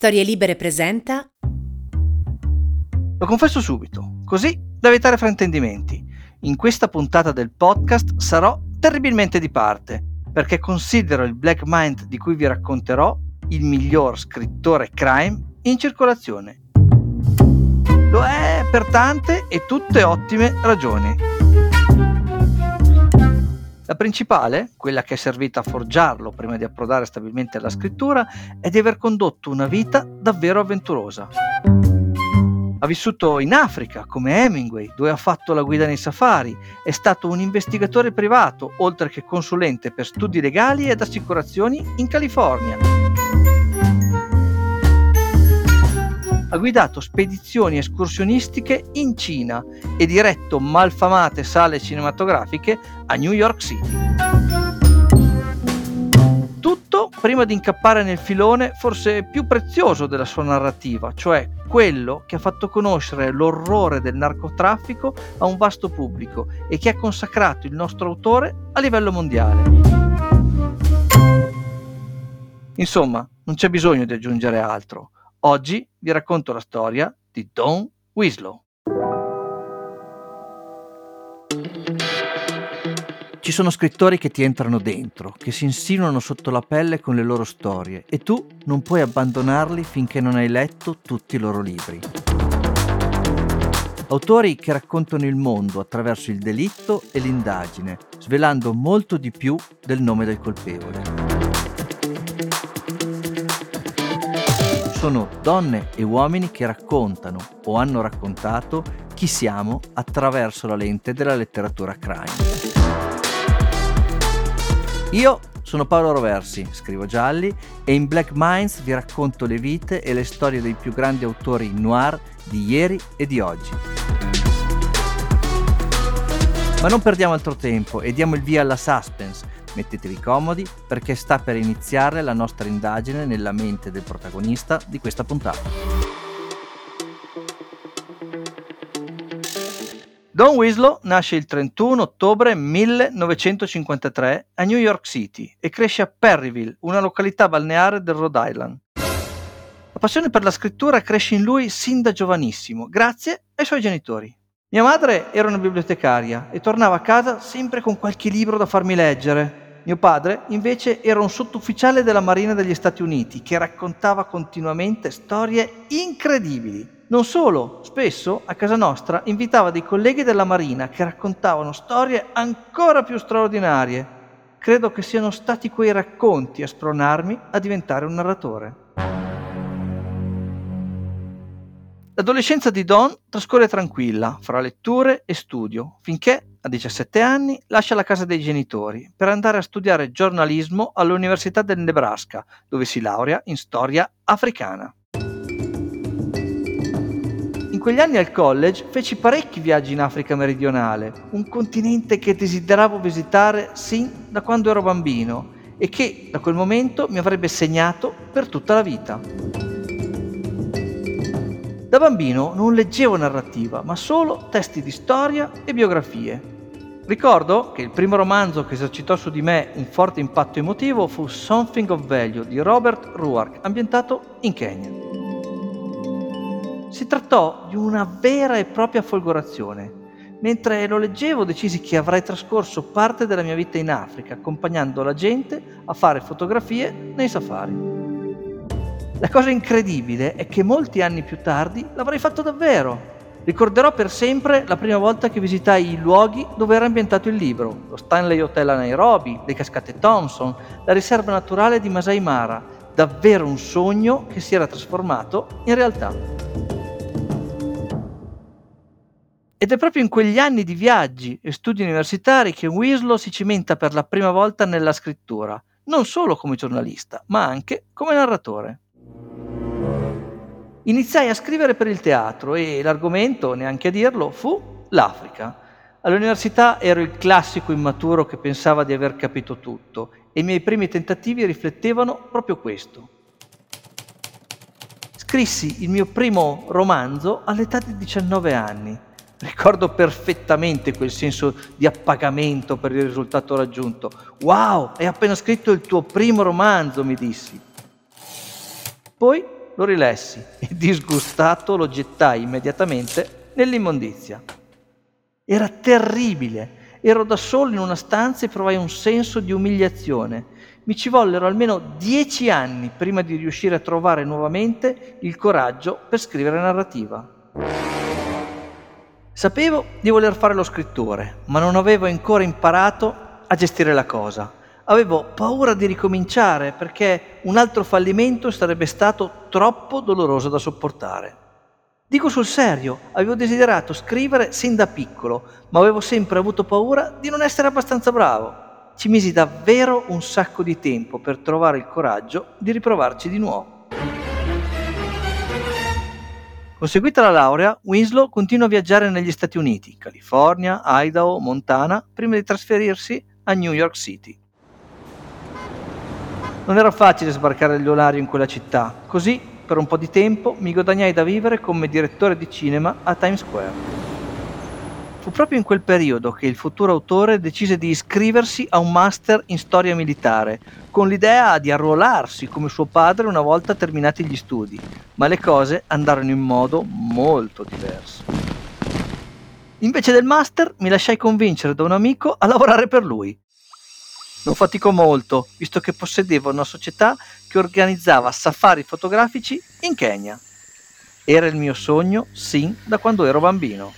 Storie Libere presenta Lo confesso subito, così da evitare fraintendimenti. In questa puntata del podcast sarò terribilmente di parte, perché considero il Black Mind di cui vi racconterò il miglior scrittore crime in circolazione. Lo è per tante e tutte ottime ragioni. La principale, quella che è servita a forgiarlo prima di approdare stabilmente alla scrittura, è di aver condotto una vita davvero avventurosa. Ha vissuto in Africa come Hemingway, dove ha fatto la guida nei safari, è stato un investigatore privato, oltre che consulente per studi legali ed assicurazioni in California. Ha guidato spedizioni escursionistiche in Cina e diretto malfamate sale cinematografiche a New York City. Tutto prima di incappare nel filone forse più prezioso della sua narrativa, cioè quello che ha fatto conoscere l'orrore del narcotraffico a un vasto pubblico e che ha consacrato il nostro autore a livello mondiale. Insomma, non c'è bisogno di aggiungere altro. Oggi vi racconto la storia di Don Winslow. Ci sono scrittori che ti entrano dentro, che si insinuano sotto la pelle con le loro storie e tu non puoi abbandonarli finché non hai letto tutti i loro libri. Autori che raccontano il mondo attraverso il delitto e l'indagine, svelando molto di più del nome del colpevole. Sono donne e uomini che raccontano o hanno raccontato chi siamo attraverso la lente della letteratura crime. Io sono Paolo Roversi, scrivo gialli e in Black Minds vi racconto le vite e le storie dei più grandi autori noir di ieri e di oggi. Ma non perdiamo altro tempo e diamo il via alla suspense Mettetevi comodi perché sta per iniziare la nostra indagine nella mente del protagonista di questa puntata. Don Winslow nasce il 31 ottobre 1953 a New York City e cresce a Perryville, una località balneare del Rhode Island. La passione per la scrittura cresce in lui sin da giovanissimo, grazie ai suoi genitori. Mia madre era una bibliotecaria e tornava a casa sempre con qualche libro da farmi leggere. Mio padre, invece, era un sottufficiale della Marina degli Stati Uniti che raccontava continuamente storie incredibili. Non solo, spesso a casa nostra invitava dei colleghi della Marina che raccontavano storie ancora più straordinarie. Credo che siano stati quei racconti a spronarmi a diventare un narratore. L'adolescenza di Don trascorre tranquilla, fra letture e studio, finché, a 17 anni, lascia la casa dei genitori per andare a studiare giornalismo all'Università del Nebraska, dove si laurea in storia africana. In quegli anni al college feci parecchi viaggi in Africa meridionale, un continente che desideravo visitare sin da quando ero bambino e che da quel momento mi avrebbe segnato per tutta la vita. Da bambino non leggevo narrativa, ma solo testi di storia e biografie. Ricordo che il primo romanzo che esercitò su di me un forte impatto emotivo fu Something of Value di Robert Ruark, ambientato in Kenya. Si trattò di una vera e propria folgorazione. Mentre lo leggevo decisi che avrei trascorso parte della mia vita in Africa, accompagnando la gente a fare fotografie nei safari. La cosa incredibile è che molti anni più tardi l'avrei fatto davvero. Ricorderò per sempre la prima volta che visitai i luoghi dove era ambientato il libro, lo Stanley Hotel a Nairobi, le cascate Thompson, la riserva naturale di Masai Mara, davvero un sogno che si era trasformato in realtà. Ed è proprio in quegli anni di viaggi e studi universitari che Winslow si cimenta per la prima volta nella scrittura, non solo come giornalista, ma anche come narratore. Iniziai a scrivere per il teatro e l'argomento, neanche a dirlo, fu l'Africa. All'università ero il classico immaturo che pensava di aver capito tutto e i miei primi tentativi riflettevano proprio questo. Scrissi il mio primo romanzo all'età di 19 anni. Ricordo perfettamente quel senso di appagamento per il risultato raggiunto. Wow, hai appena scritto il tuo primo romanzo, mi dissi. Poi lo rilessi e disgustato lo gettai immediatamente nell'immondizia. Era terribile. Ero da solo in una stanza e provai un senso di umiliazione. Mi ci vollero almeno dieci anni prima di riuscire a trovare nuovamente il coraggio per scrivere narrativa. Sapevo di voler fare lo scrittore, ma non avevo ancora imparato a gestire la cosa. Avevo paura di ricominciare perché un altro fallimento sarebbe stato troppo doloroso da sopportare. Dico sul serio, avevo desiderato scrivere sin da piccolo, ma avevo sempre avuto paura di non essere abbastanza bravo. Ci misi davvero un sacco di tempo per trovare il coraggio di riprovarci di nuovo. Conseguita la laurea, Winslow continua a viaggiare negli Stati Uniti, California, Idaho, Montana, prima di trasferirsi a New York City. Non era facile sbarcare gli olari in quella città, così per un po' di tempo mi guadagnai da vivere come direttore di cinema a Times Square. Fu proprio in quel periodo che il futuro autore decise di iscriversi a un master in storia militare, con l'idea di arruolarsi come suo padre una volta terminati gli studi, ma le cose andarono in modo molto diverso. Invece del master mi lasciai convincere da un amico a lavorare per lui. Non faticò molto, visto che possedeva una società che organizzava safari fotografici in Kenya. Era il mio sogno sin da quando ero bambino.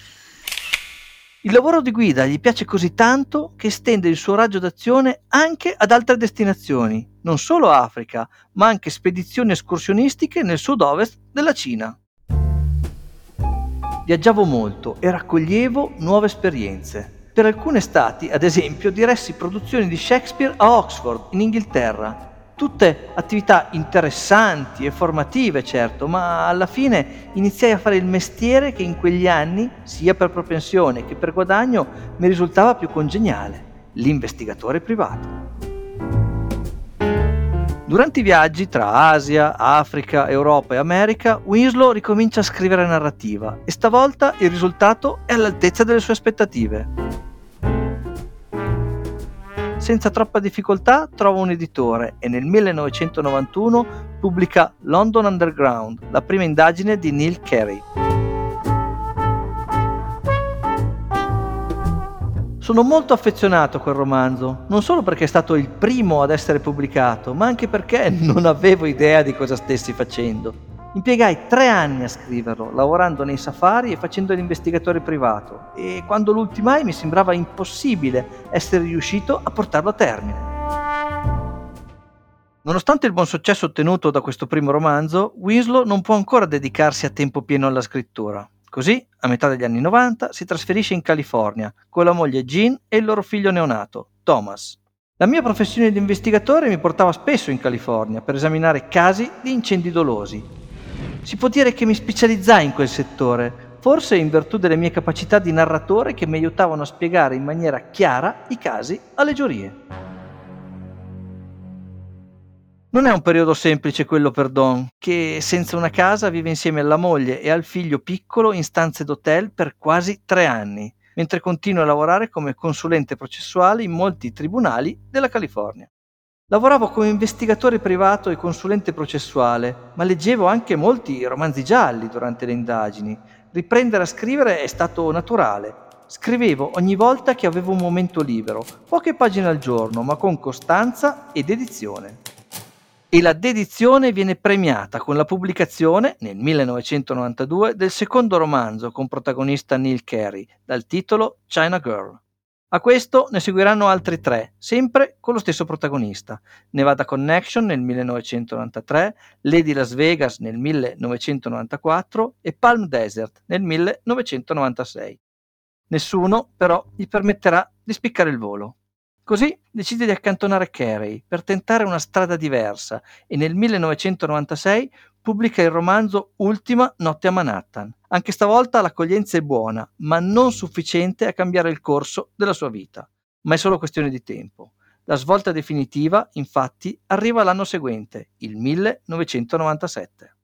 Il lavoro di guida gli piace così tanto che estende il suo raggio d'azione anche ad altre destinazioni, non solo Africa, ma anche spedizioni escursionistiche nel sud-ovest della Cina. Viaggiavo molto e raccoglievo nuove esperienze. Per alcune estati, ad esempio, diressi produzioni di Shakespeare a Oxford, in Inghilterra, tutte attività interessanti e formative, certo, ma alla fine iniziai a fare il mestiere che in quegli anni, sia per propensione che per guadagno, mi risultava più congeniale, l'investigatore privato. Durante i viaggi tra Asia, Africa, Europa e America, Winslow ricomincia a scrivere narrativa e stavolta il risultato è all'altezza delle sue aspettative senza troppa difficoltà trova un editore e nel 1991 pubblica London Underground, la prima indagine di Neil Carey. Sono molto affezionato a quel romanzo, non solo perché è stato il primo ad essere pubblicato, ma anche perché non avevo idea di cosa stessi facendo. Impiegai tre anni a scriverlo, lavorando nei safari e facendo l'investigatore privato, e quando lo ultimai mi sembrava impossibile essere riuscito a portarlo a termine. Nonostante il buon successo ottenuto da questo primo romanzo, Winslow non può ancora dedicarsi a tempo pieno alla scrittura. Così, a metà degli anni 90, si trasferisce in California con la moglie Jean e il loro figlio neonato, Thomas. La mia professione di investigatore mi portava spesso in California per esaminare casi di incendi dolosi si può dire che mi specializzai in quel settore, forse in virtù delle mie capacità di narratore che mi aiutavano a spiegare in maniera chiara i casi alle giurie. Non è un periodo semplice quello per Don, che senza una casa vive insieme alla moglie e al figlio piccolo in stanze d'hotel per quasi tre anni, mentre continua a lavorare come consulente processuale in molti tribunali della California. Lavoravo come investigatore privato e consulente processuale, ma leggevo anche molti romanzi gialli durante le indagini. Riprendere a scrivere è stato naturale. Scrivevo ogni volta che avevo un momento libero, poche pagine al giorno, ma con costanza e dedizione. E la dedizione viene premiata con la pubblicazione, nel 1992, del secondo romanzo con protagonista Neil Carey, dal titolo China Girl. A questo ne seguiranno altri tre, sempre con lo stesso protagonista. Nevada Connection nel 1993, Lady Las Vegas nel 1994 e Palm Desert nel 1996. Nessuno, però, gli permetterà di spiccare il volo. Così decide di accantonare Carey per tentare una strada diversa e nel 1996 pubblica il romanzo Ultima notte a Manhattan. Anche stavolta l'accoglienza è buona, ma non sufficiente a cambiare il corso della sua vita. Ma è solo questione di tempo. La svolta definitiva, infatti, arriva l'anno seguente, il 1997.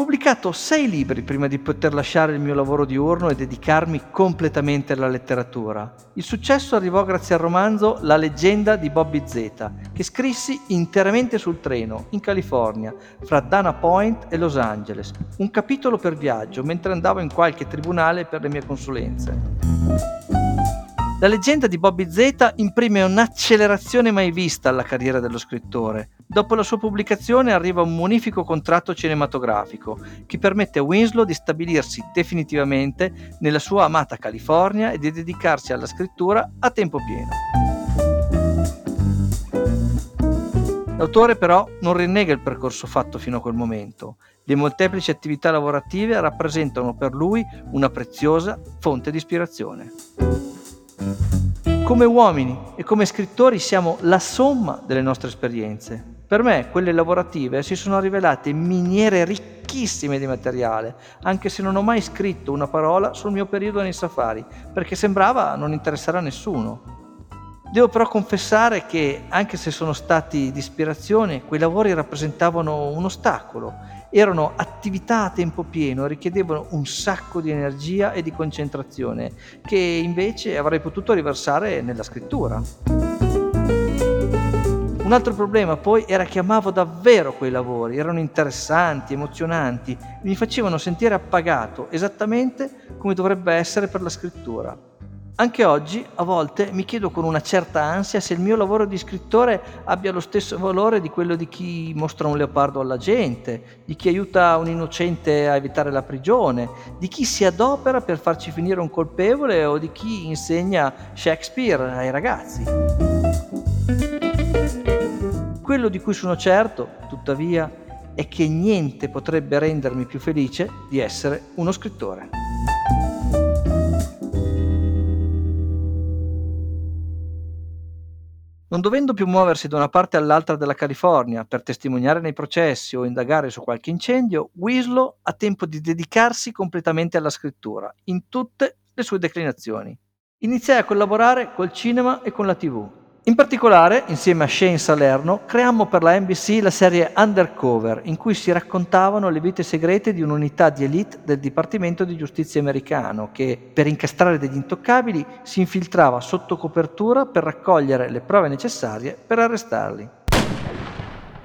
Pubblicato sei libri prima di poter lasciare il mio lavoro diurno e dedicarmi completamente alla letteratura. Il successo arrivò grazie al romanzo La leggenda di Bobby Z, che scrissi interamente sul treno, in California, fra Dana Point e Los Angeles, un capitolo per viaggio mentre andavo in qualche tribunale per le mie consulenze. La leggenda di Bobby Z imprime un'accelerazione mai vista alla carriera dello scrittore. Dopo la sua pubblicazione arriva un munifico contratto cinematografico che permette a Winslow di stabilirsi definitivamente nella sua amata California e di dedicarsi alla scrittura a tempo pieno. L'autore però non rinnega il percorso fatto fino a quel momento. Le molteplici attività lavorative rappresentano per lui una preziosa fonte di ispirazione. Come uomini e come scrittori siamo la somma delle nostre esperienze. Per me quelle lavorative si sono rivelate miniere ricchissime di materiale, anche se non ho mai scritto una parola sul mio periodo nei safari, perché sembrava non interessare a nessuno. Devo però confessare che, anche se sono stati di ispirazione, quei lavori rappresentavano un ostacolo erano attività a tempo pieno, richiedevano un sacco di energia e di concentrazione che invece avrei potuto riversare nella scrittura. Un altro problema poi era che amavo davvero quei lavori, erano interessanti, emozionanti, mi facevano sentire appagato, esattamente come dovrebbe essere per la scrittura. Anche oggi, a volte, mi chiedo con una certa ansia se il mio lavoro di scrittore abbia lo stesso valore di quello di chi mostra un leopardo alla gente, di chi aiuta un innocente a evitare la prigione, di chi si adopera per farci finire un colpevole o di chi insegna Shakespeare ai ragazzi. Quello di cui sono certo, tuttavia, è che niente potrebbe rendermi più felice di essere uno scrittore. Non dovendo più muoversi da una parte all'altra della California per testimoniare nei processi o indagare su qualche incendio, Winslow ha tempo di dedicarsi completamente alla scrittura, in tutte le sue declinazioni. Iniziai a collaborare col cinema e con la TV, in particolare, insieme a Shane Salerno, creammo per la NBC la serie Undercover, in cui si raccontavano le vite segrete di un'unità di elite del Dipartimento di Giustizia americano che, per incastrare degli intoccabili, si infiltrava sotto copertura per raccogliere le prove necessarie per arrestarli.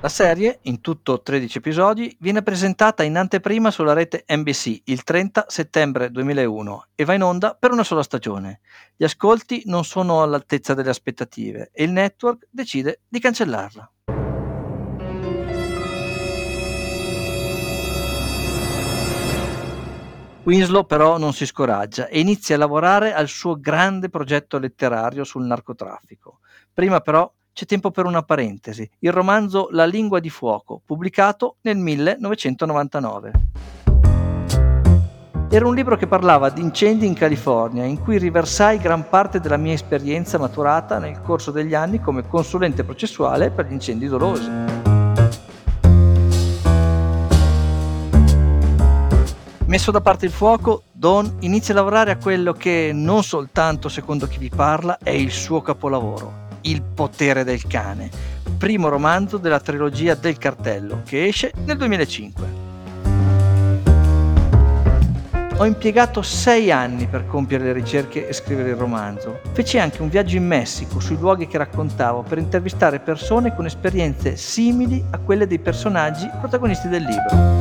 La serie, in tutto 13 episodi, viene presentata in anteprima sulla rete NBC il 30 settembre 2001 e va in onda per una sola stagione. Gli ascolti non sono all'altezza delle aspettative e il network decide di cancellarla. Winslow però non si scoraggia e inizia a lavorare al suo grande progetto letterario sul narcotraffico. Prima però c'è tempo per una parentesi, il romanzo La lingua di fuoco, pubblicato nel 1999. Era un libro che parlava di incendi in California, in cui riversai gran parte della mia esperienza maturata nel corso degli anni come consulente processuale per gli incendi dolosi. Messo da parte il fuoco, Don inizia a lavorare a quello che, non soltanto secondo chi vi parla, è il suo capolavoro, il potere del cane, primo romanzo della trilogia del cartello che esce nel 2005. Ho impiegato sei anni per compiere le ricerche e scrivere il romanzo. Feci anche un viaggio in Messico sui luoghi che raccontavo per intervistare persone con esperienze simili a quelle dei personaggi protagonisti del libro.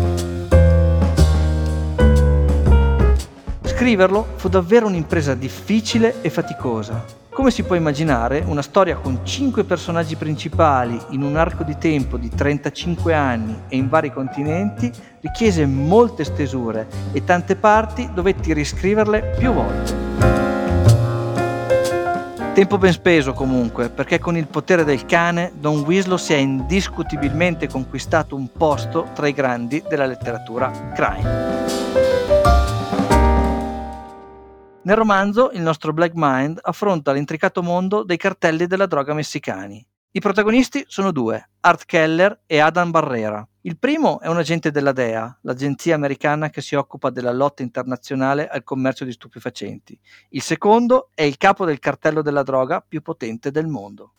Scriverlo fu davvero un'impresa difficile e faticosa. Come si può immaginare, una storia con 5 personaggi principali in un arco di tempo di 35 anni e in vari continenti richiese molte stesure e tante parti dovetti riscriverle più volte. Tempo ben speso comunque, perché con il potere del cane Don Winslow si è indiscutibilmente conquistato un posto tra i grandi della letteratura crime. Nel romanzo il nostro Black Mind affronta l'intricato mondo dei cartelli della droga messicani. I protagonisti sono due, Art Keller e Adam Barrera. Il primo è un agente della DEA, l'agenzia americana che si occupa della lotta internazionale al commercio di stupefacenti. Il secondo è il capo del cartello della droga più potente del mondo.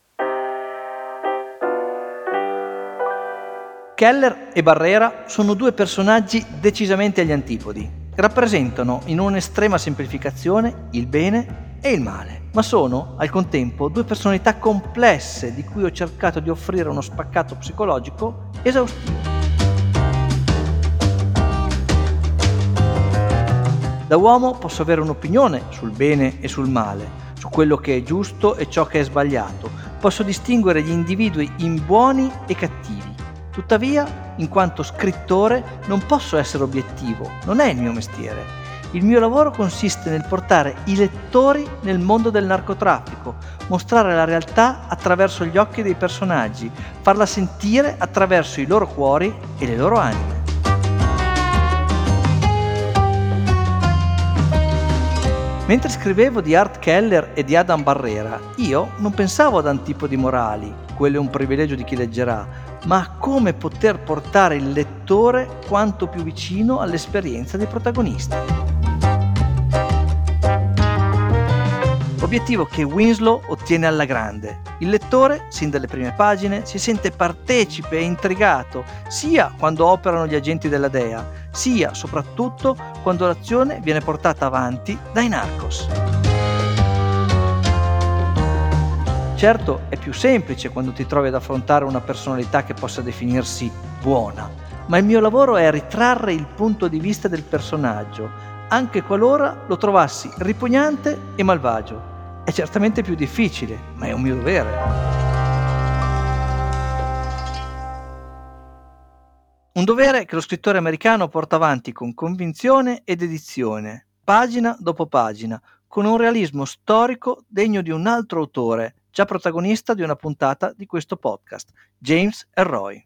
Keller e Barrera sono due personaggi decisamente agli antipodi. Rappresentano in un'estrema semplificazione il bene e il male, ma sono al contempo due personalità complesse di cui ho cercato di offrire uno spaccato psicologico esaustivo. Da uomo posso avere un'opinione sul bene e sul male, su quello che è giusto e ciò che è sbagliato. Posso distinguere gli individui in buoni e cattivi. Tuttavia, in quanto scrittore, non posso essere obiettivo, non è il mio mestiere. Il mio lavoro consiste nel portare i lettori nel mondo del narcotraffico, mostrare la realtà attraverso gli occhi dei personaggi, farla sentire attraverso i loro cuori e le loro anime. Mentre scrivevo di Art Keller e di Adam Barrera, io non pensavo ad antipodi morali, quello è un privilegio di chi leggerà, ma a come poter portare il lettore quanto più vicino all'esperienza dei protagonisti. Obiettivo che Winslow ottiene alla grande. Il lettore, sin dalle prime pagine, si sente partecipe e intrigato sia quando operano gli agenti della DEA, sia soprattutto quando l'azione viene portata avanti dai narcos. Certo è più semplice quando ti trovi ad affrontare una personalità che possa definirsi buona, ma il mio lavoro è ritrarre il punto di vista del personaggio, anche qualora lo trovassi ripugnante e malvagio è certamente più difficile, ma è un mio dovere. Un dovere che lo scrittore americano porta avanti con convinzione ed edizione, pagina dopo pagina, con un realismo storico degno di un altro autore, già protagonista di una puntata di questo podcast, James Elroy.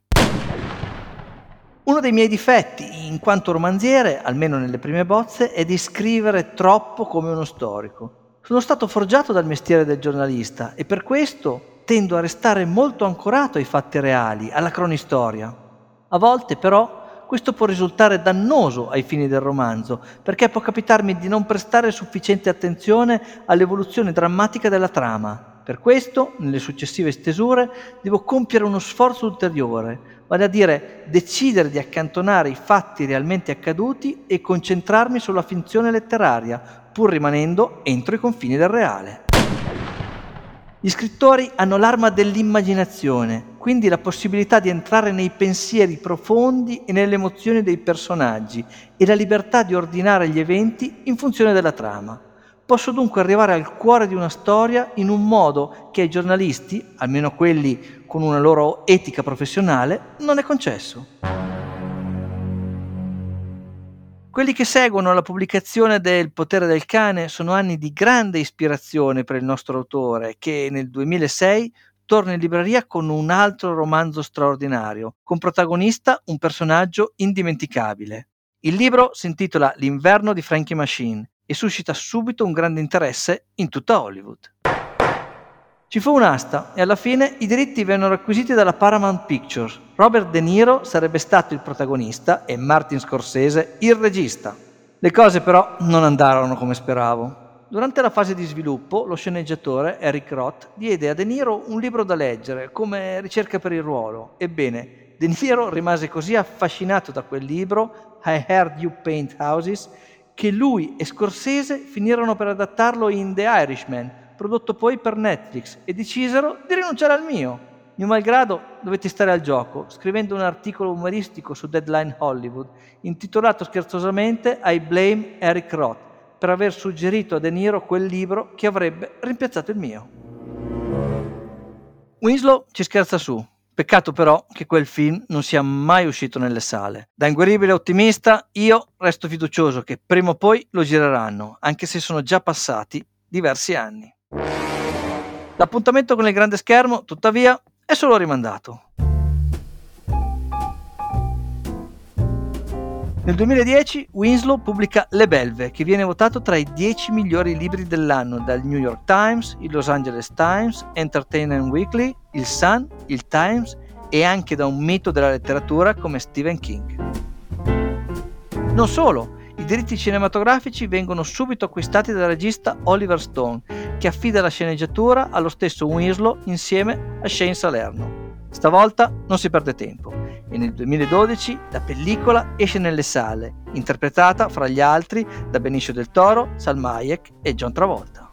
Uno dei miei difetti in quanto romanziere, almeno nelle prime bozze, è di scrivere troppo come uno storico. Sono stato forgiato dal mestiere del giornalista e per questo tendo a restare molto ancorato ai fatti reali, alla cronistoria. A volte però questo può risultare dannoso ai fini del romanzo, perché può capitarmi di non prestare sufficiente attenzione all'evoluzione drammatica della trama. Per questo, nelle successive stesure, devo compiere uno sforzo ulteriore, vale a dire decidere di accantonare i fatti realmente accaduti e concentrarmi sulla finzione letteraria, pur rimanendo entro i confini del reale. Gli scrittori hanno l'arma dell'immaginazione, quindi la possibilità di entrare nei pensieri profondi e nelle emozioni dei personaggi e la libertà di ordinare gli eventi in funzione della trama. Posso dunque arrivare al cuore di una storia in un modo che ai giornalisti, almeno quelli con una loro etica professionale, non è concesso. Quelli che seguono la pubblicazione del Potere del cane sono anni di grande ispirazione per il nostro autore, che nel 2006 torna in libreria con un altro romanzo straordinario, con protagonista un personaggio indimenticabile. Il libro si intitola L'inverno di Frankie Machine e suscita subito un grande interesse in tutta Hollywood. Ci fu un'asta e alla fine i diritti vennero acquisiti dalla Paramount Pictures. Robert De Niro sarebbe stato il protagonista e Martin Scorsese il regista. Le cose però non andarono come speravo. Durante la fase di sviluppo, lo sceneggiatore Eric Roth diede a De Niro un libro da leggere come ricerca per il ruolo. Ebbene, De Niro rimase così affascinato da quel libro, I Heard You Paint Houses, che lui e Scorsese finirono per adattarlo in The Irishman, prodotto poi per Netflix, e decisero di rinunciare al mio. Mio malgrado dovetti stare al gioco, scrivendo un articolo umoristico su Deadline Hollywood, intitolato scherzosamente I Blame Eric Roth, per aver suggerito a De Niro quel libro che avrebbe rimpiazzato il mio. Winslow ci scherza su. Peccato però che quel film non sia mai uscito nelle sale. Da inguaribile ottimista, io resto fiducioso che prima o poi lo gireranno, anche se sono già passati diversi anni. L'appuntamento con il grande schermo, tuttavia, è solo rimandato. Nel 2010 Winslow pubblica Le Belve, che viene votato tra i 10 migliori libri dell'anno dal New York Times, il Los Angeles Times, Entertainment Weekly, il Sun, il Times e anche da un mito della letteratura come Stephen King. Non solo, i diritti cinematografici vengono subito acquistati dal regista Oliver Stone, che affida la sceneggiatura allo stesso Winslow insieme a Shane Salerno. Stavolta non si perde tempo. E nel 2012 la pellicola esce nelle sale, interpretata fra gli altri da Benicio del Toro, Salma Hayek e John Travolta.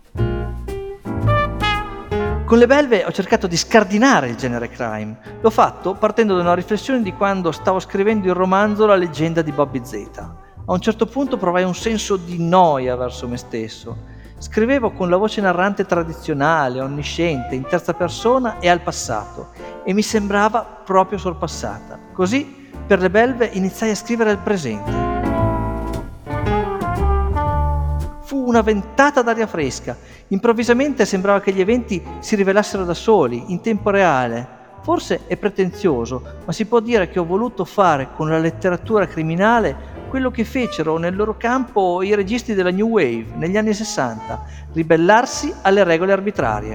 Con le belve ho cercato di scardinare il genere crime. L'ho fatto partendo da una riflessione di quando stavo scrivendo il romanzo La leggenda di Bobby Z. A un certo punto provai un senso di noia verso me stesso. Scrivevo con la voce narrante tradizionale, onnisciente, in terza persona e al passato, e mi sembrava proprio sorpassata. Così, per le belve, iniziai a scrivere al presente. Fu una ventata d'aria fresca. Improvvisamente sembrava che gli eventi si rivelassero da soli, in tempo reale. Forse è pretenzioso, ma si può dire che ho voluto fare con la letteratura criminale quello che fecero nel loro campo i registi della New Wave negli anni 60, ribellarsi alle regole arbitrarie.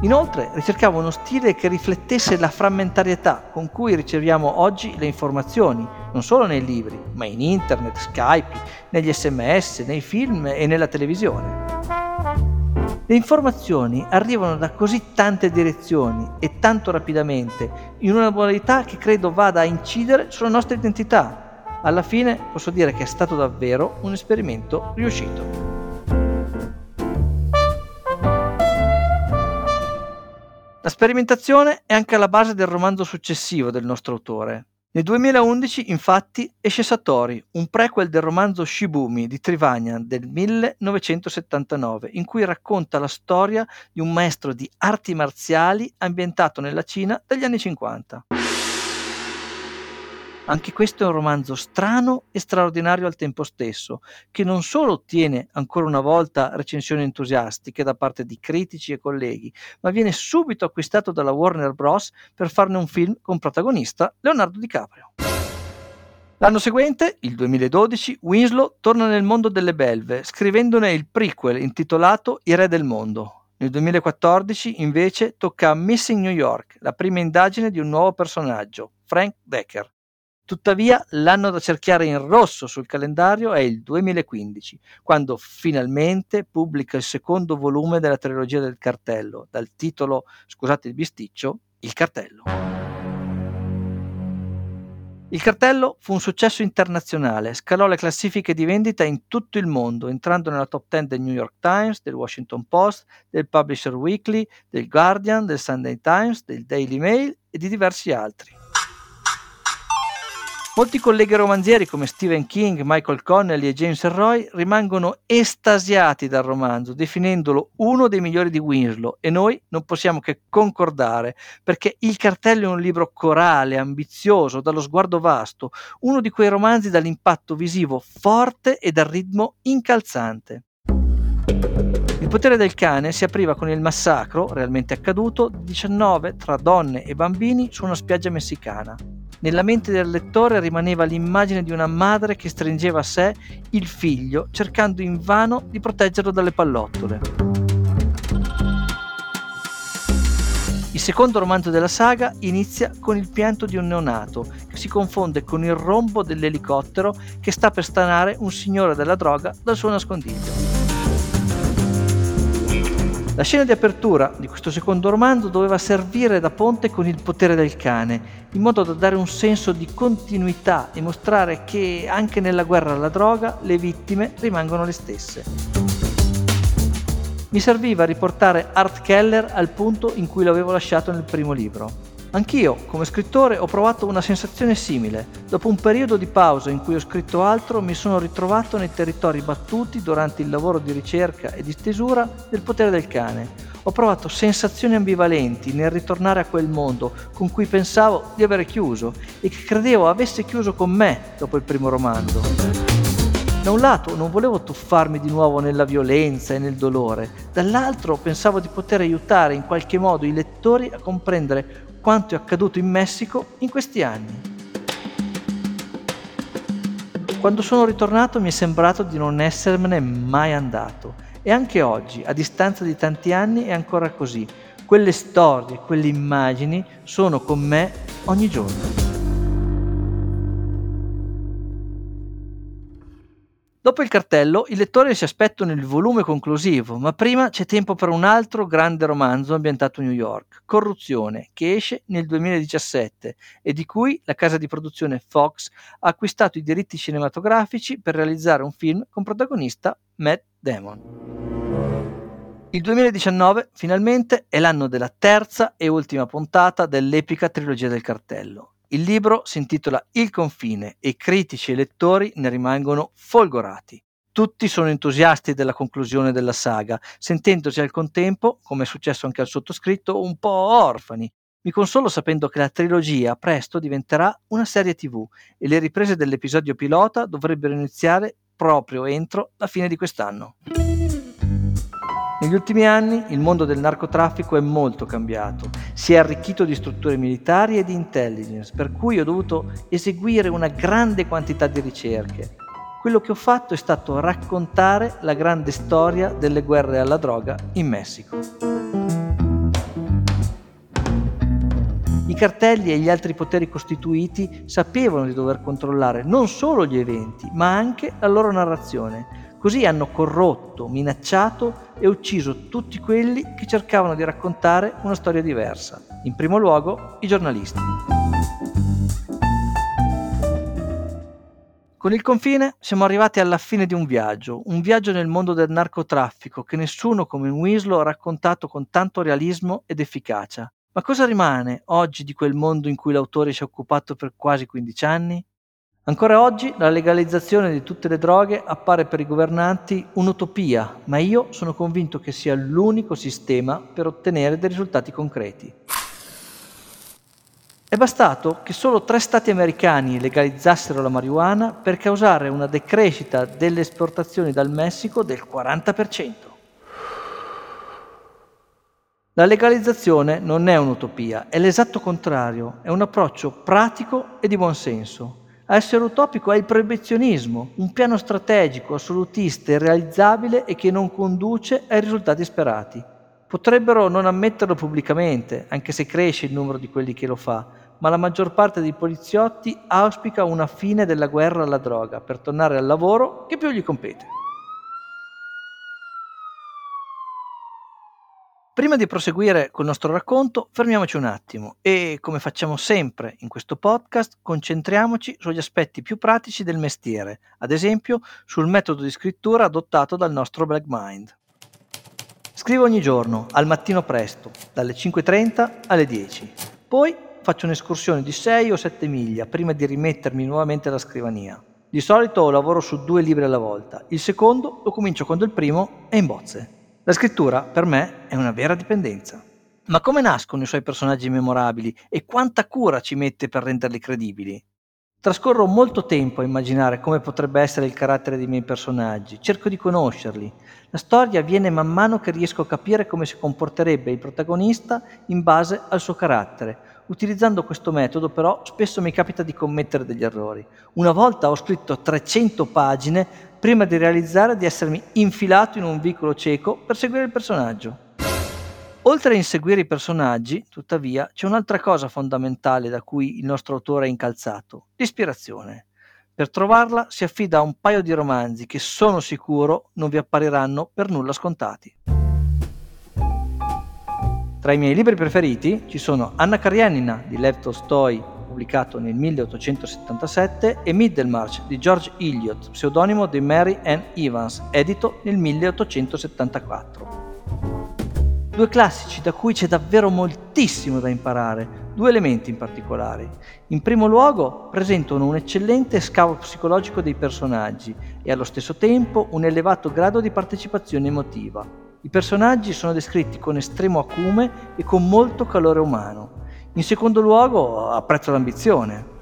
Inoltre ricercavo uno stile che riflettesse la frammentarietà con cui riceviamo oggi le informazioni, non solo nei libri, ma in internet, Skype, negli sms, nei film e nella televisione. Le informazioni arrivano da così tante direzioni e tanto rapidamente, in una modalità che credo vada a incidere sulla nostra identità. Alla fine posso dire che è stato davvero un esperimento riuscito. La sperimentazione è anche alla base del romanzo successivo del nostro autore, nel 2011, infatti, esce Satori, un prequel del romanzo Shibumi di Trivanian del 1979, in cui racconta la storia di un maestro di arti marziali ambientato nella Cina degli anni 50. Anche questo è un romanzo strano e straordinario al tempo stesso, che non solo ottiene ancora una volta recensioni entusiastiche da parte di critici e colleghi, ma viene subito acquistato dalla Warner Bros. per farne un film con protagonista Leonardo DiCaprio. L'anno seguente, il 2012, Winslow torna nel mondo delle belve, scrivendone il prequel intitolato I re del mondo. Nel 2014, invece, tocca a Missing New York, la prima indagine di un nuovo personaggio, Frank Decker. Tuttavia l'anno da cerchiare in rosso sul calendario è il 2015, quando finalmente pubblica il secondo volume della trilogia del cartello, dal titolo, scusate il bisticcio, Il cartello. Il cartello fu un successo internazionale, scalò le classifiche di vendita in tutto il mondo, entrando nella top 10 del New York Times, del Washington Post, del Publisher Weekly, del Guardian, del Sunday Times, del Daily Mail e di diversi altri. Molti colleghi romanzieri come Stephen King, Michael Connelly e James Roy rimangono estasiati dal romanzo, definendolo uno dei migliori di Winslow e noi non possiamo che concordare, perché Il cartello è un libro corale, ambizioso, dallo sguardo vasto, uno di quei romanzi dall'impatto visivo forte e dal ritmo incalzante. Il potere del cane si apriva con il massacro, realmente accaduto, di 19 tra donne e bambini su una spiaggia messicana. Nella mente del lettore rimaneva l'immagine di una madre che stringeva a sé il figlio, cercando invano di proteggerlo dalle pallottole. Il secondo romanzo della saga inizia con il pianto di un neonato che si confonde con il rombo dell'elicottero che sta per stanare un signore della droga dal suo nascondiglio. La scena di apertura di questo secondo romanzo doveva servire da ponte con il potere del cane, in modo da dare un senso di continuità e mostrare che anche nella guerra alla droga le vittime rimangono le stesse. Mi serviva riportare Art Keller al punto in cui l'avevo lasciato nel primo libro. Anch'io, come scrittore, ho provato una sensazione simile. Dopo un periodo di pausa in cui ho scritto altro, mi sono ritrovato nei territori battuti durante il lavoro di ricerca e di stesura del potere del cane. Ho provato sensazioni ambivalenti nel ritornare a quel mondo con cui pensavo di avere chiuso e che credevo avesse chiuso con me dopo il primo romanzo. Da un lato non volevo tuffarmi di nuovo nella violenza e nel dolore, dall'altro pensavo di poter aiutare in qualche modo i lettori a comprendere quanto è accaduto in Messico in questi anni. Quando sono ritornato mi è sembrato di non essermene mai andato e anche oggi, a distanza di tanti anni, è ancora così. Quelle storie, quelle immagini sono con me ogni giorno. Dopo il cartello, i lettori si aspettano il volume conclusivo, ma prima c'è tempo per un altro grande romanzo ambientato a New York, Corruzione, che esce nel 2017 e di cui la casa di produzione Fox ha acquistato i diritti cinematografici per realizzare un film con protagonista Matt Damon. Il 2019 finalmente è l'anno della terza e ultima puntata dell'epica trilogia del cartello il libro si intitola Il confine e critici e lettori ne rimangono folgorati. Tutti sono entusiasti della conclusione della saga, sentendosi al contempo, come è successo anche al sottoscritto, un po' orfani. Mi consolo sapendo che la trilogia presto diventerà una serie tv e le riprese dell'episodio pilota dovrebbero iniziare proprio entro la fine di quest'anno. Negli ultimi anni il mondo del narcotraffico è molto cambiato, si è arricchito di strutture militari e di intelligence, per cui ho dovuto eseguire una grande quantità di ricerche. Quello che ho fatto è stato raccontare la grande storia delle guerre alla droga in Messico. I cartelli e gli altri poteri costituiti sapevano di dover controllare non solo gli eventi, ma anche la loro narrazione Così hanno corrotto, minacciato e ucciso tutti quelli che cercavano di raccontare una storia diversa. In primo luogo i giornalisti. Con il confine siamo arrivati alla fine di un viaggio, un viaggio nel mondo del narcotraffico che nessuno come Winslow ha raccontato con tanto realismo ed efficacia. Ma cosa rimane oggi di quel mondo in cui l'autore si è occupato per quasi 15 anni? Ancora oggi la legalizzazione di tutte le droghe appare per i governanti un'utopia, ma io sono convinto che sia l'unico sistema per ottenere dei risultati concreti. È bastato che solo tre stati americani legalizzassero la marijuana per causare una decrescita delle esportazioni dal Messico del 40%. La legalizzazione non è un'utopia, è l'esatto contrario, è un approccio pratico e di buon senso. A essere utopico è il proibizionismo, un piano strategico, assolutista, irrealizzabile e che non conduce ai risultati sperati. Potrebbero non ammetterlo pubblicamente, anche se cresce il numero di quelli che lo fa, ma la maggior parte dei poliziotti auspica una fine della guerra alla droga per tornare al lavoro che più gli compete. Prima di proseguire col nostro racconto, fermiamoci un attimo e, come facciamo sempre in questo podcast, concentriamoci sugli aspetti più pratici del mestiere, ad esempio sul metodo di scrittura adottato dal nostro Black Mind. Scrivo ogni giorno, al mattino presto, dalle 5.30 alle 10. Poi faccio un'escursione di 6 o 7 miglia prima di rimettermi nuovamente alla scrivania. Di solito lavoro su due libri alla volta, il secondo lo comincio quando il primo è in bozze. La scrittura per me è una vera dipendenza. Ma come nascono i suoi personaggi memorabili e quanta cura ci mette per renderli credibili? Trascorro molto tempo a immaginare come potrebbe essere il carattere dei miei personaggi, cerco di conoscerli. La storia avviene man mano che riesco a capire come si comporterebbe il protagonista in base al suo carattere. Utilizzando questo metodo però spesso mi capita di commettere degli errori. Una volta ho scritto 300 pagine prima di realizzare di essermi infilato in un vicolo cieco per seguire il personaggio. Oltre a inseguire i personaggi, tuttavia, c'è un'altra cosa fondamentale da cui il nostro autore è incalzato, l'ispirazione. Per trovarla si affida a un paio di romanzi che sono sicuro non vi appariranno per nulla scontati. Tra i miei libri preferiti ci sono Anna Karenina di Lev Tolstoi pubblicato nel 1877, e Middlemarch di George Eliot, pseudonimo di Mary Ann Evans, edito nel 1874. Due classici da cui c'è davvero moltissimo da imparare, due elementi in particolare. In primo luogo presentano un eccellente scavo psicologico dei personaggi e allo stesso tempo un elevato grado di partecipazione emotiva. I personaggi sono descritti con estremo acume e con molto calore umano. In secondo luogo, apprezzo l'ambizione.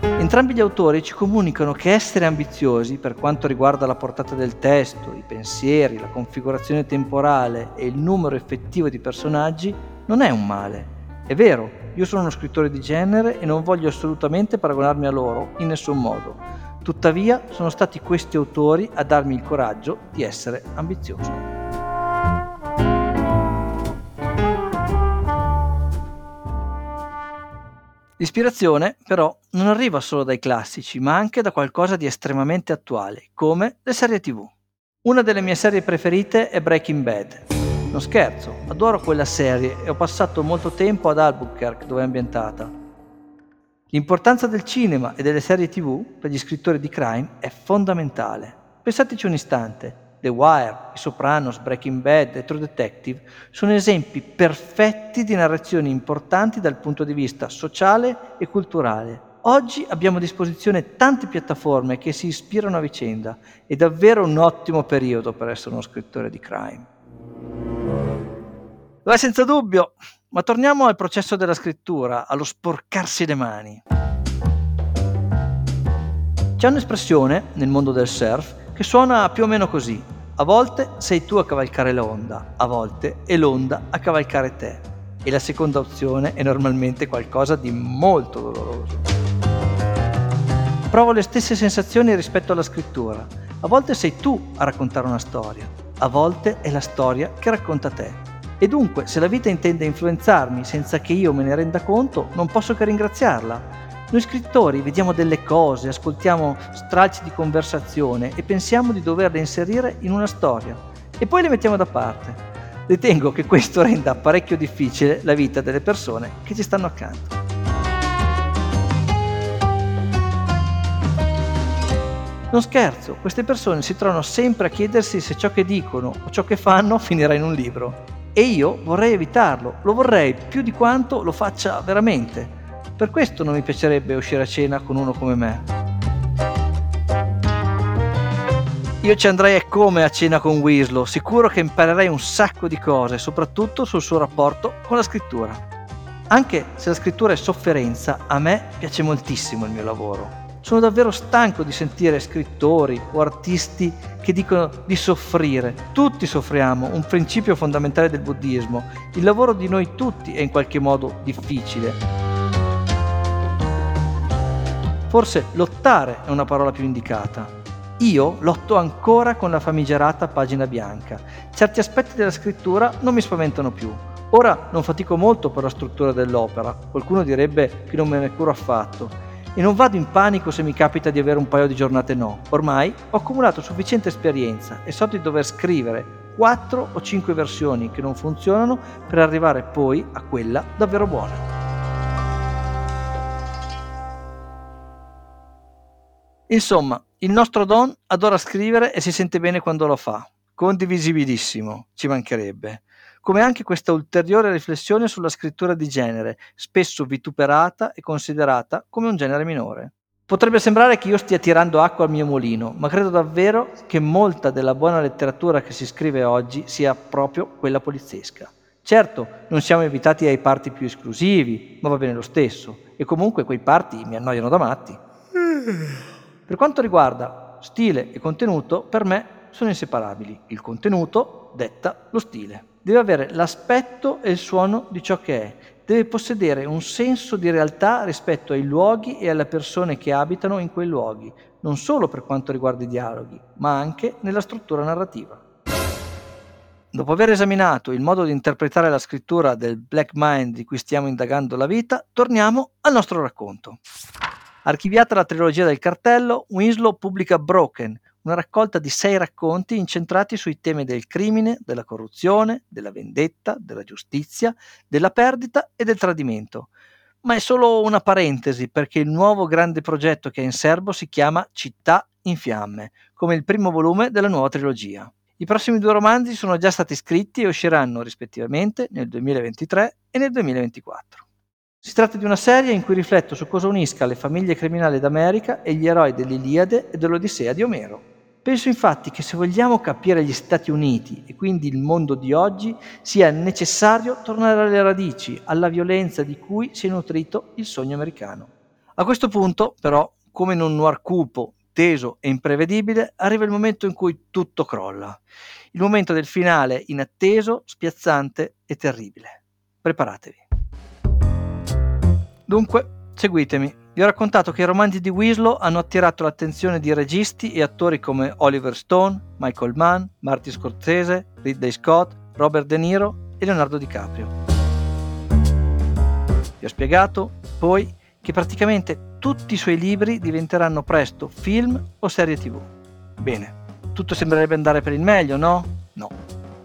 Entrambi gli autori ci comunicano che essere ambiziosi per quanto riguarda la portata del testo, i pensieri, la configurazione temporale e il numero effettivo di personaggi non è un male. È vero, io sono uno scrittore di genere e non voglio assolutamente paragonarmi a loro in nessun modo. Tuttavia sono stati questi autori a darmi il coraggio di essere ambizioso. L'ispirazione, però, non arriva solo dai classici, ma anche da qualcosa di estremamente attuale, come le serie TV. Una delle mie serie preferite è Breaking Bad. Non scherzo, adoro quella serie e ho passato molto tempo ad Albuquerque dove è ambientata. L'importanza del cinema e delle serie TV per gli scrittori di crime è fondamentale. Pensateci un istante. The Wire, I Sopranos, Breaking Bad e True Detective sono esempi perfetti di narrazioni importanti dal punto di vista sociale e culturale. Oggi abbiamo a disposizione tante piattaforme che si ispirano a vicenda. È davvero un ottimo periodo per essere uno scrittore di crime. Lo è senza dubbio, ma torniamo al processo della scrittura, allo sporcarsi le mani. C'è un'espressione nel mondo del surf che suona più o meno così. A volte sei tu a cavalcare l'onda, a volte è l'onda a cavalcare te. E la seconda opzione è normalmente qualcosa di molto doloroso. Provo le stesse sensazioni rispetto alla scrittura. A volte sei tu a raccontare una storia, a volte è la storia che racconta te. E dunque, se la vita intende influenzarmi senza che io me ne renda conto, non posso che ringraziarla, noi scrittori vediamo delle cose, ascoltiamo stralci di conversazione e pensiamo di doverle inserire in una storia e poi le mettiamo da parte. Ritengo che questo renda parecchio difficile la vita delle persone che ci stanno accanto. Non scherzo, queste persone si trovano sempre a chiedersi se ciò che dicono o ciò che fanno finirà in un libro. E io vorrei evitarlo, lo vorrei più di quanto lo faccia veramente. Per questo non mi piacerebbe uscire a cena con uno come me. Io ci andrei come a cena con Winslow, sicuro che imparerei un sacco di cose, soprattutto sul suo rapporto con la scrittura. Anche se la scrittura è sofferenza, a me piace moltissimo il mio lavoro. Sono davvero stanco di sentire scrittori o artisti che dicono di soffrire. Tutti soffriamo, un principio fondamentale del buddismo. Il lavoro di noi tutti è in qualche modo difficile. Forse lottare è una parola più indicata. Io lotto ancora con la famigerata pagina bianca. Certi aspetti della scrittura non mi spaventano più. Ora non fatico molto per la struttura dell'opera, qualcuno direbbe che non me ne curo affatto. E non vado in panico se mi capita di avere un paio di giornate no. Ormai ho accumulato sufficiente esperienza e so di dover scrivere 4 o 5 versioni che non funzionano per arrivare poi a quella davvero buona. Insomma, il nostro Don adora scrivere e si sente bene quando lo fa. Condivisibilissimo, ci mancherebbe. Come anche questa ulteriore riflessione sulla scrittura di genere, spesso vituperata e considerata come un genere minore. Potrebbe sembrare che io stia tirando acqua al mio mulino, ma credo davvero che molta della buona letteratura che si scrive oggi sia proprio quella poliziesca. Certo, non siamo invitati ai parti più esclusivi, ma va bene lo stesso, e comunque quei parti mi annoiano da matti. Per quanto riguarda stile e contenuto, per me sono inseparabili. Il contenuto detta lo stile. Deve avere l'aspetto e il suono di ciò che è. Deve possedere un senso di realtà rispetto ai luoghi e alle persone che abitano in quei luoghi, non solo per quanto riguarda i dialoghi, ma anche nella struttura narrativa. Dopo aver esaminato il modo di interpretare la scrittura del Black Mind di cui stiamo indagando la vita, torniamo al nostro racconto. Archiviata la trilogia del cartello, Winslow pubblica Broken, una raccolta di sei racconti incentrati sui temi del crimine, della corruzione, della vendetta, della giustizia, della perdita e del tradimento. Ma è solo una parentesi perché il nuovo grande progetto che è in serbo si chiama Città in fiamme, come il primo volume della nuova trilogia. I prossimi due romanzi sono già stati scritti e usciranno rispettivamente nel 2023 e nel 2024. Si tratta di una serie in cui rifletto su cosa unisca le famiglie criminali d'America e gli eroi dell'Iliade e dell'Odissea di Omero. Penso infatti che se vogliamo capire gli Stati Uniti e quindi il mondo di oggi, sia necessario tornare alle radici, alla violenza di cui si è nutrito il sogno americano. A questo punto, però, come in un noir cupo, teso e imprevedibile, arriva il momento in cui tutto crolla. Il momento del finale inatteso, spiazzante e terribile. Preparatevi. Dunque, seguitemi. Vi ho raccontato che i romanzi di Winslow hanno attirato l'attenzione di registi e attori come Oliver Stone, Michael Mann, Martin Scorsese, Ridley Scott, Robert De Niro e Leonardo DiCaprio. Vi ho spiegato, poi, che praticamente tutti i suoi libri diventeranno presto film o serie tv. Bene, tutto sembrerebbe andare per il meglio, no? No,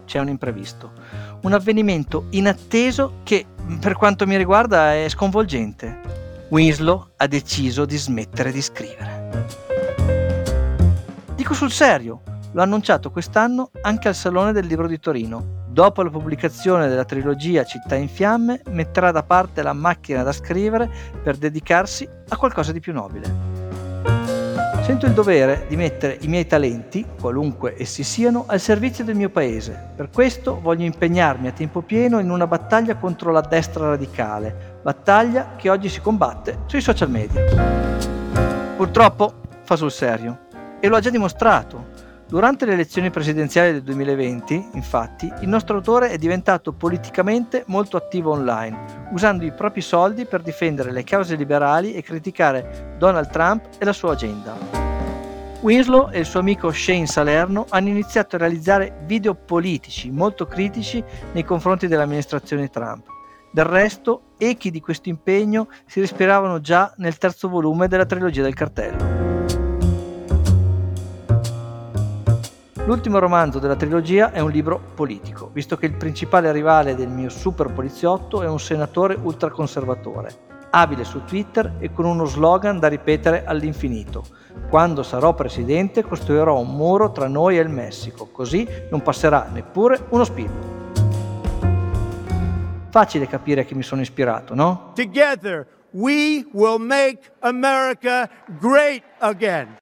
c'è un imprevisto. Un avvenimento inatteso che, per quanto mi riguarda, è sconvolgente. Winslow ha deciso di smettere di scrivere. Dico sul serio, l'ho annunciato quest'anno anche al Salone del Libro di Torino. Dopo la pubblicazione della trilogia Città in fiamme, metterà da parte la macchina da scrivere per dedicarsi a qualcosa di più nobile. Sento il dovere di mettere i miei talenti, qualunque essi siano, al servizio del mio paese. Per questo voglio impegnarmi a tempo pieno in una battaglia contro la destra radicale, battaglia che oggi si combatte sui social media. Purtroppo fa sul serio e lo ha già dimostrato. Durante le elezioni presidenziali del 2020, infatti, il nostro autore è diventato politicamente molto attivo online, usando i propri soldi per difendere le cause liberali e criticare Donald Trump e la sua agenda. Winslow e il suo amico Shane Salerno hanno iniziato a realizzare video politici molto critici nei confronti dell'amministrazione Trump. Del resto, echi di questo impegno si respiravano già nel terzo volume della trilogia del cartello. L'ultimo romanzo della trilogia è un libro politico, visto che il principale rivale del mio super poliziotto è un senatore ultraconservatore, abile su Twitter e con uno slogan da ripetere all'infinito. Quando sarò presidente costruirò un muro tra noi e il Messico, così non passerà neppure uno spillo. Facile capire che mi sono ispirato, no? Together we will make America great again.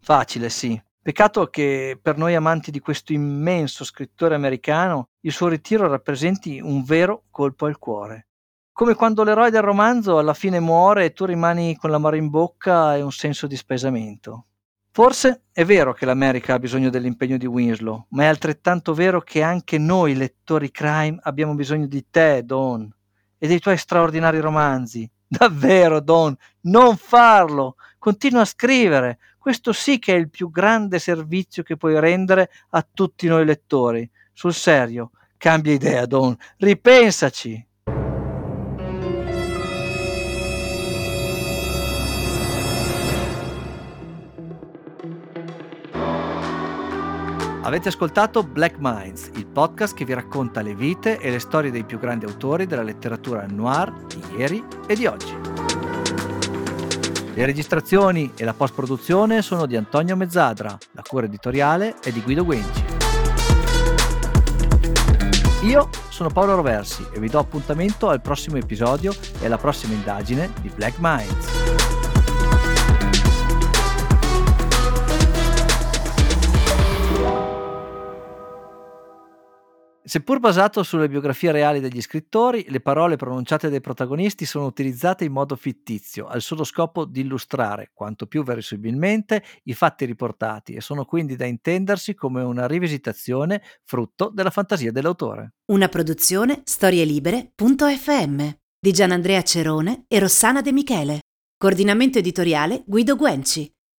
Facile, sì, Peccato che per noi amanti di questo immenso scrittore americano il suo ritiro rappresenti un vero colpo al cuore. Come quando l'eroe del romanzo alla fine muore e tu rimani con l'amore in bocca e un senso di spesamento. Forse è vero che l'America ha bisogno dell'impegno di Winslow, ma è altrettanto vero che anche noi lettori crime abbiamo bisogno di te, Don, e dei tuoi straordinari romanzi. Davvero, Don, non farlo! Continua a scrivere, questo sì che è il più grande servizio che puoi rendere a tutti noi lettori. Sul serio, cambia idea, Don, ripensaci. Avete ascoltato Black Minds, il podcast che vi racconta le vite e le storie dei più grandi autori della letteratura noir di ieri e di oggi. Le registrazioni e la post-produzione sono di Antonio Mezzadra, la cura editoriale è di Guido Guenci. Io sono Paolo Roversi e vi do appuntamento al prossimo episodio e alla prossima indagine di Black Minds. Seppur basato sulle biografie reali degli scrittori, le parole pronunciate dai protagonisti sono utilizzate in modo fittizio, al solo scopo di illustrare, quanto più verosimilmente, i fatti riportati e sono quindi da intendersi come una rivisitazione frutto della fantasia dell'autore. Una produzione storielibere.fm di Gianandrea Cerone e Rossana De Michele. Coordinamento editoriale Guido Guenci.